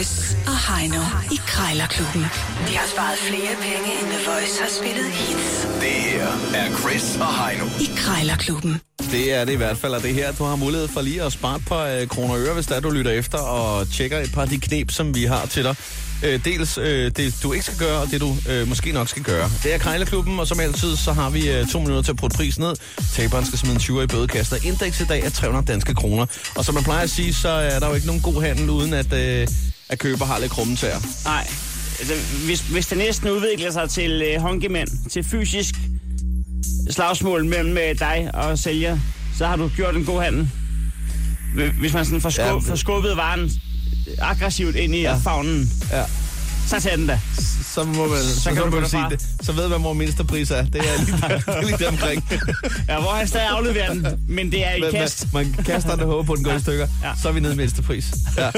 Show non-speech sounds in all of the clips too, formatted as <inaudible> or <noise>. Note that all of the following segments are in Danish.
Chris og Heino i Krejlerklubben. De har sparet flere penge, end The Voice har spillet hits Det her er Chris og Heino. i Krejlerklubben. Det er det i hvert fald, og det her, du har mulighed for lige at spare et par øh, kroner og øre, hvis der du lytter efter og tjekker et par af de knep, som vi har til dig. Øh, dels øh, det, du ikke skal gøre, og det du øh, måske nok skal gøre. Det er Krejlerklubben, og som altid, så har vi øh, to minutter til at putte pris ned. Taberen skal smide en 20 i bødekaster. Indeks i dag er 300 danske kroner. Og som man plejer at sige, så er der jo ikke nogen god handel, uden at, øh, at køber har lidt krumme tæer. Nej, altså, hvis, hvis det næsten udvikler sig til øh, håndgemænd, til fysisk slagsmål mellem øh, dig og sælger, så har du gjort en god handel. Hv- Hvis man sådan får, skub, Ja, men- får skubbet varen aggressivt ind i ja. fagnen, Ja. Så tag den da. Så må man, så, så, kan så, du må man sige det. Så ved man, hvor mindste pris er. Det er lige, der, <laughs> lige der omkring. Ja, hvor han stadig afleverer den, men det er i Men kast. Man, man kaster den og håber på, den går i stykker. Ja. Så er vi nede i mindste pris. Ja,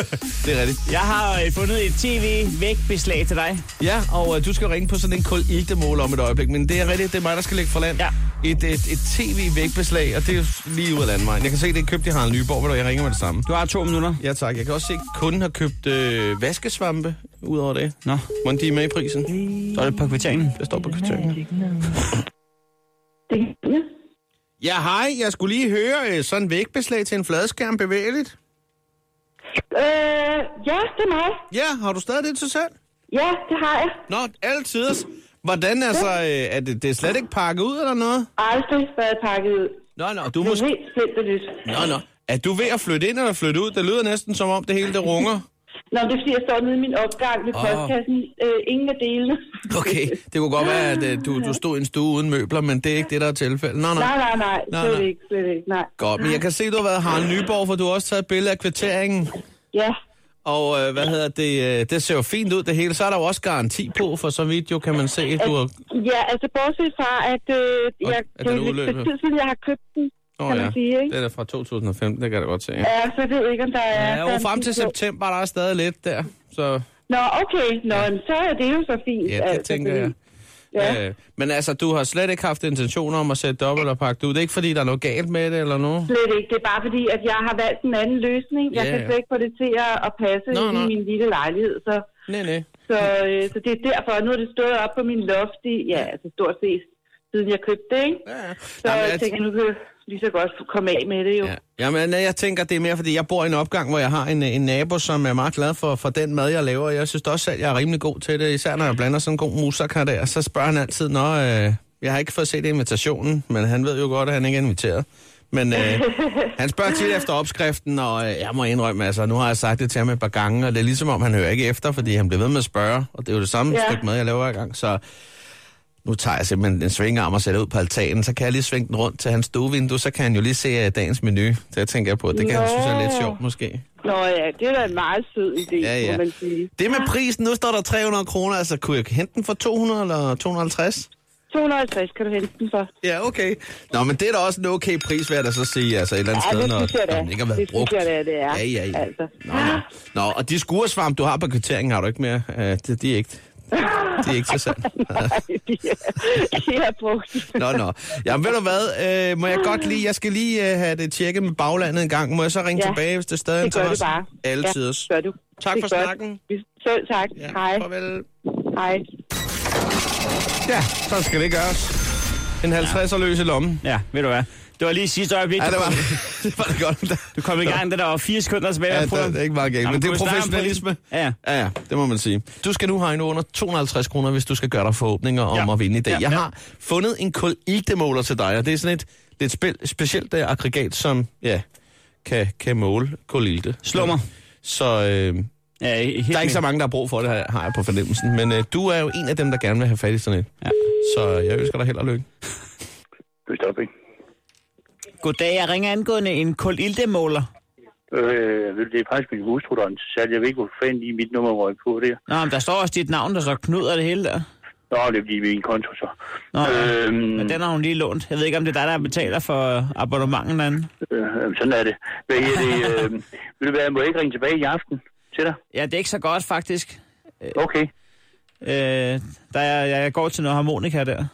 det er rigtigt. Jeg har øh, fundet et tv-vægbeslag til dig. Ja, og øh, du skal ringe på sådan en kuliltemål om et øjeblik, men det er rigtigt, det er mig, der skal lægge for land. Ja. Et, et, et tv-vægbeslag, og det er lige ud af landvejen. Jeg kan se, det er købt i Harald Nyborg, du, jeg ringer med det samme. Du har to minutter. Ja tak, jeg kan også se, at kunden har købt øh, vaskesvampe ud over det. Nå, Hvordan de er med i prisen? så er det på kvitteringen. Det står på kvitteringen. Det, ja. Ja, hej, jeg skulle lige høre øh, sådan en vægbeslag til en fladskærm bevægeligt. Øh, ja, det er mig. Ja, har du stadig det til salg? Ja, det har jeg. Nå, altid. Hvordan altså, øh, er det, det er slet ikke pakket ud eller noget? Aldrig været pakket ud. Nå, nå, du er Det er måske... helt splinterlyst. Nå, nå. Er du ved at flytte ind eller flytte ud? Det lyder næsten som om det hele det runger. Nå, det er fordi, jeg står nede i min opgang ved Åh. postkassen. Øh, ingen af delene. <laughs> Okay, det kunne godt være, at øh, du, du stod i en stue uden møbler, men det er ikke det, der er tilfældet. Nå, nå. Nej, nej, nej. Nå, Slet ikke, slet ikke. Nej. Godt, men jeg kan se, at du har været Harald Nyborg, for du har også taget et billede af kvitteringen. Ja, Og øh, hvad hedder det, øh, det ser jo fint ud det hele. Så er der jo også garanti på, for så vidt jo kan man se, at du har... ja altså bortset fra, at øh, Og jeg, det er lidt for tid siden, jeg har købt den, Åh kan man sige, ikke? det er fra 2015, det kan jeg godt se. Ja, Ja, så jeg ved ikke, om der er... ja jo, frem til september der er stadig lidt der, så Nå, okay. Nå, ja. så er det jo så fint. ja, det altså, tænker fordi- jeg. Ja. Øh, men altså, du har slet ikke haft intentioner om at sætte det op eller pakke det ud. Det er ikke, fordi der er noget galt med det eller noget? Slet ikke. Det er bare fordi, at jeg har valgt en anden løsning. Jeg Ja, kan ja. slet ikke få det til at, passe Nå, ind nå. i min lille lejlighed. Så, Nej, nej. så, øh, så det er derfor. Nu er det stået op på min loft i, ja, altså stort set, siden jeg købte det, ikke? Ja, ja. Så Jamen, jeg tænker, nu kan lige så godt komme af med det jo. Ja. Jamen, jeg tænker, det er mere, fordi jeg bor i en opgang, hvor jeg har en, en nabo, som er meget glad for, for den mad, jeg laver. Jeg synes også, at jeg er rimelig god til det, især når jeg blander sådan en god moussaka der. Så spørger han altid, når øh, jeg har ikke fået set invitationen, men han ved jo godt, at han ikke er inviteret. Men øh, <laughs> han spørger tit efter opskriften, og øh, jeg må indrømme, altså nu har jeg sagt det til ham et par gange, og det er ligesom om, han hører ikke efter, fordi han bliver ved med at spørge, og det er jo det samme ja. stykke mad, jeg laver hver gang, så nu tager jeg simpelthen en svingarm og sætter ud på altanen, så kan jeg lige svinge den rundt til hans stuevindue, så kan han jo lige se uh, dagens menu. Jeg tænker på, det kan han Nå. synes er lidt sjovt måske. Nå ja, det er da en meget sød idé, Ja, ja. må man sige. Det med prisen, nu står der 300 kroner, altså kunne jeg hente den for 200 eller 250? 250 kan du hente den for. Ja, okay. Nå, men det er da også en okay pris, vil jeg da så sige, altså et eller andet Ja, sted, det når, synes jeg da. når den ikke har været Det synes brugt. jeg da, det er. Ja, ja, ja. Altså. Nå, nå. nå, og de skuresvamp, du har på kvitteringen, har du ikke mere? Uh, de, de er ikke... De er ikke til salg. <laughs> Nej, de er, de er brugt. Nå, nå. Jamen, ved du hvad? Øh, må jeg godt lige... Jeg skal lige øh, have det tjekket med baglandet en gang. Må jeg så ringe Ja, tilbage, hvis det stadig er Det gør du bare. Altid. Ja, gør du. Tak Det for godt. snakken. Selv tak. Ja, Hej. Farvel. Hej. Ja, så skal det gøres. En 50'er løs i lommen. Ja, ved du hvad? Det var lige sidste øjeblik, Ja, det var, <laughs> det var det godt. Du kom i gang, det der var fire sekunder tilbage. Ja, prøver- det er ikke meget galt, men det er professionalisme. Ja. Ja, ja, det må man sige. Du skal nu have en under 250 kroner, hvis du skal gøre dig forhåbninger om Ja. at vinde i dag. Ja, Jeg har fundet en kuliltemåler til dig, og det er sådan et lidt spil, specielt uh, aggregat, som ja, kan, kan måle kulilte. Slå mig. Så øh, Ja, helt der er ikke så mange, der har brug for det, har har jeg på fornemmelsen. Men øh, du er jo en af dem, der gerne vil have fat i sådan et. Ja. Så jeg ønsker dig held og lykke. Stop, ikke? Goddag, jeg ringer angående en kuliltemåler. Øh, det er faktisk min hustru, der er jeg ved ikke, hvor fanden lige mit nummer var på der. Nå, men der står også dit navn, der så Knud og det hele der. Nå, det bliver min konto så. Nå. Øhm, men den har hun lige lånt. Jeg ved ikke, om det er dig, der betaler for abonnementen derinde. øh, sådan er det. Hvad er det? Øh, vil du være, må jeg ikke ringe tilbage i aften til dig? Ja, det er ikke så godt, faktisk. Okay. Øh, der er, jeg går til noget harmonika der.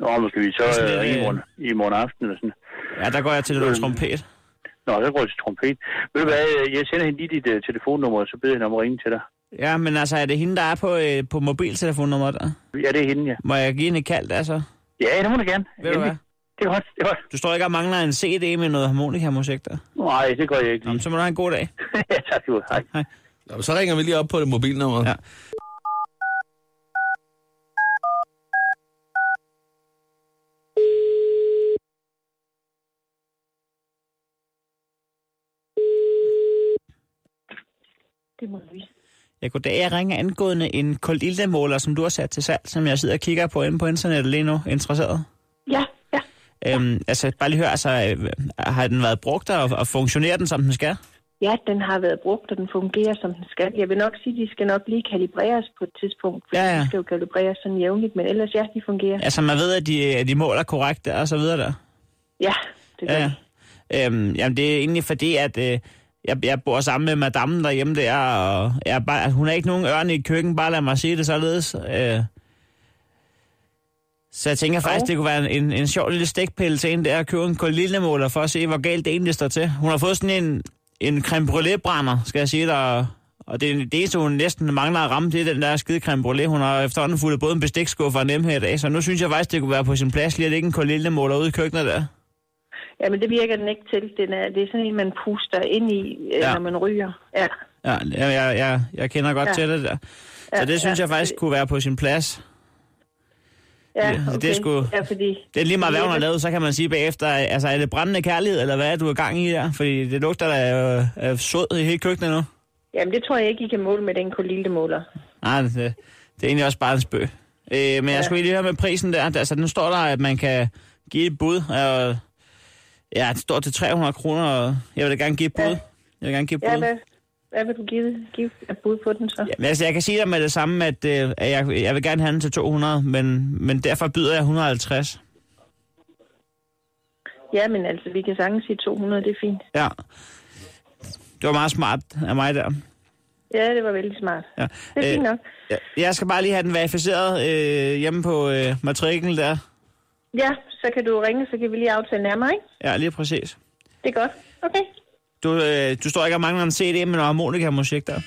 Nå, måske vi så øh, i øh, morgen, i morgen aften eller sådan. Ja, der går jeg til noget trompet. Nå, så går det til trompet. Ved du hvad, øh, jeg sender hende lige dit uh, telefonnummer, så beder jeg hende om at ringe til dig. Ja, men altså, er det hende, der er på, øh, på mobiltelefonnummeret der? Ja, det er hende, ja. Må jeg give hende et kald, altså? Ja, det må du gerne. Ved du hvad? Det er godt, det er godt. Du står ikke og mangler en CD med noget harmonikamusik der? Nej, det gør jeg ikke Nå, så må du have en god dag. <laughs> ja, tak skal du have. Hej. Nå, så ringer vi lige op på det mobilnummer. Ja. Det må vi. Jeg goddag, jeg ringer angående en koldildemåler, som du har sat til salg, som jeg sidder og kigger på inde på internettet lige nu. Interesseret? Ja, ja. Øhm, altså, bare lige høre, altså, øh, har den været brugt, og, og funktionerer den, som den skal? Ja, den har været brugt, og den fungerer, som den skal. Jeg vil nok sige, at de skal nok lige kalibreres på et tidspunkt, for Ja, ja. de skal jo kalibreres sådan jævnligt, men ellers ja, de fungerer. Altså, man ved, at de, at de måler korrekt og så videre der. Ja, det gør Ja, ja. Øhm, jamen, det er egentlig fordi, at øh, jeg, jeg bor sammen med madammen derhjemme der, og jeg bare, hun er ikke nogen ørne i køkken, bare lad mig sige det således. Øh, så jeg tænker faktisk, Og? det kunne være en, en sjov lille stikpille til en der at købe en kolildemåler for at se, hvor galt det egentlig står til. Hun har fået sådan en, en creme brûlée brænder, skal jeg sige dig, og det, det eneste, hun næsten mangler at ramme, det er den der skide creme brûlée. Hun har efterhånden fuldt både en bestikskuffe og nem her i dag, så nu synes jeg faktisk, det kunne være på sin plads lige at lægge en kolildemåler ude i køkkenet der. Ja, men det virker den ikke til. Den er, det er sådan en, man puster ind i, ja. Ja. når man ryger. Ja. Ja, jeg, jeg, jeg, kender godt ja. Ja. til det der. Så Ja, det synes ja, jeg faktisk kunne være på sin plads. Ja, Ja, okay. det er sgu- Ja, fordi... Det er lige meget, hvad hun har lavet, så kan man sige bagefter, altså er det brændende kærlighed, eller hvad er du i gang i der? Fordi det lugter da af, af sod i hele køkkenet nu. Jamen, det tror jeg ikke, I kan måle med den kolildemåler. Nej, det, det er egentlig også bare en spøg. Øh, men jeg skulle lige høre med prisen der. Altså, nu står der, at man kan give et bud. Og, ja, det står til 300 kroner, og jeg vil da gerne give bud. Ja. Jeg vil gerne give et Ja, bud. hvad, hvad vil du give, give et bud på den så? Ja, altså, jeg kan sige dig med det samme, at, øh, at jeg, jeg vil gerne have den til 200, men, men derfor byder jeg 150. Ja, men altså, vi kan sagtens sige 200, det er fint. Ja. Det var meget smart af mig der. Ja, det var vældig smart. Ja. Det er fint nok. jeg skal bare lige have den verificeret øh, hjemme på øh, matriklen der. Ja, så kan du ringe, så kan vi lige aftale nærmere, ikke? Ja, lige præcis. Det er godt. Okay. Du, øh, du står ikke og mangler en CD med noget harmonikamusik der.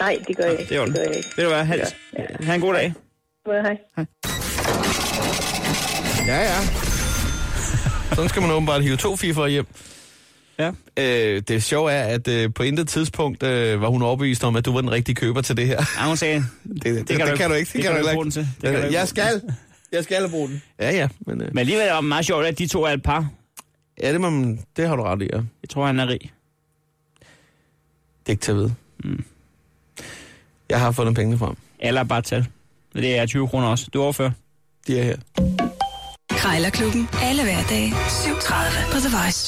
Nej, det gør jeg ikke. Det er det gør jeg ikke. Ved du hvad, Hans? Ja. Ha' en god dag. Well, hej. Ja, ja. Sådan skal man åbenbart hive to fifer hjem. Ja. Øh, det sjove er, at øh, på intet tidspunkt øh, var hun overbevist om, at du var den rigtige køber til det her. Ja, hun sagde, Det, det, det, kan det du kan du ikke. det kan du ikke. Det kan du ikke jeg skal. Jeg skal bruge den. Ja, ja. Men, øh, men alligevel er det meget sjovt, at de to er et par. ja, det, må man, det har du ret i, ja. Jeg tror, han er rig. Det er ikke til at vide. Mm. Jeg har fundet pengene frem. Eller bare tal. Det er 20 kroner også. Du overfører. De er her. Krejlerklubben. Alle hverdage. 7.30 på The Voice.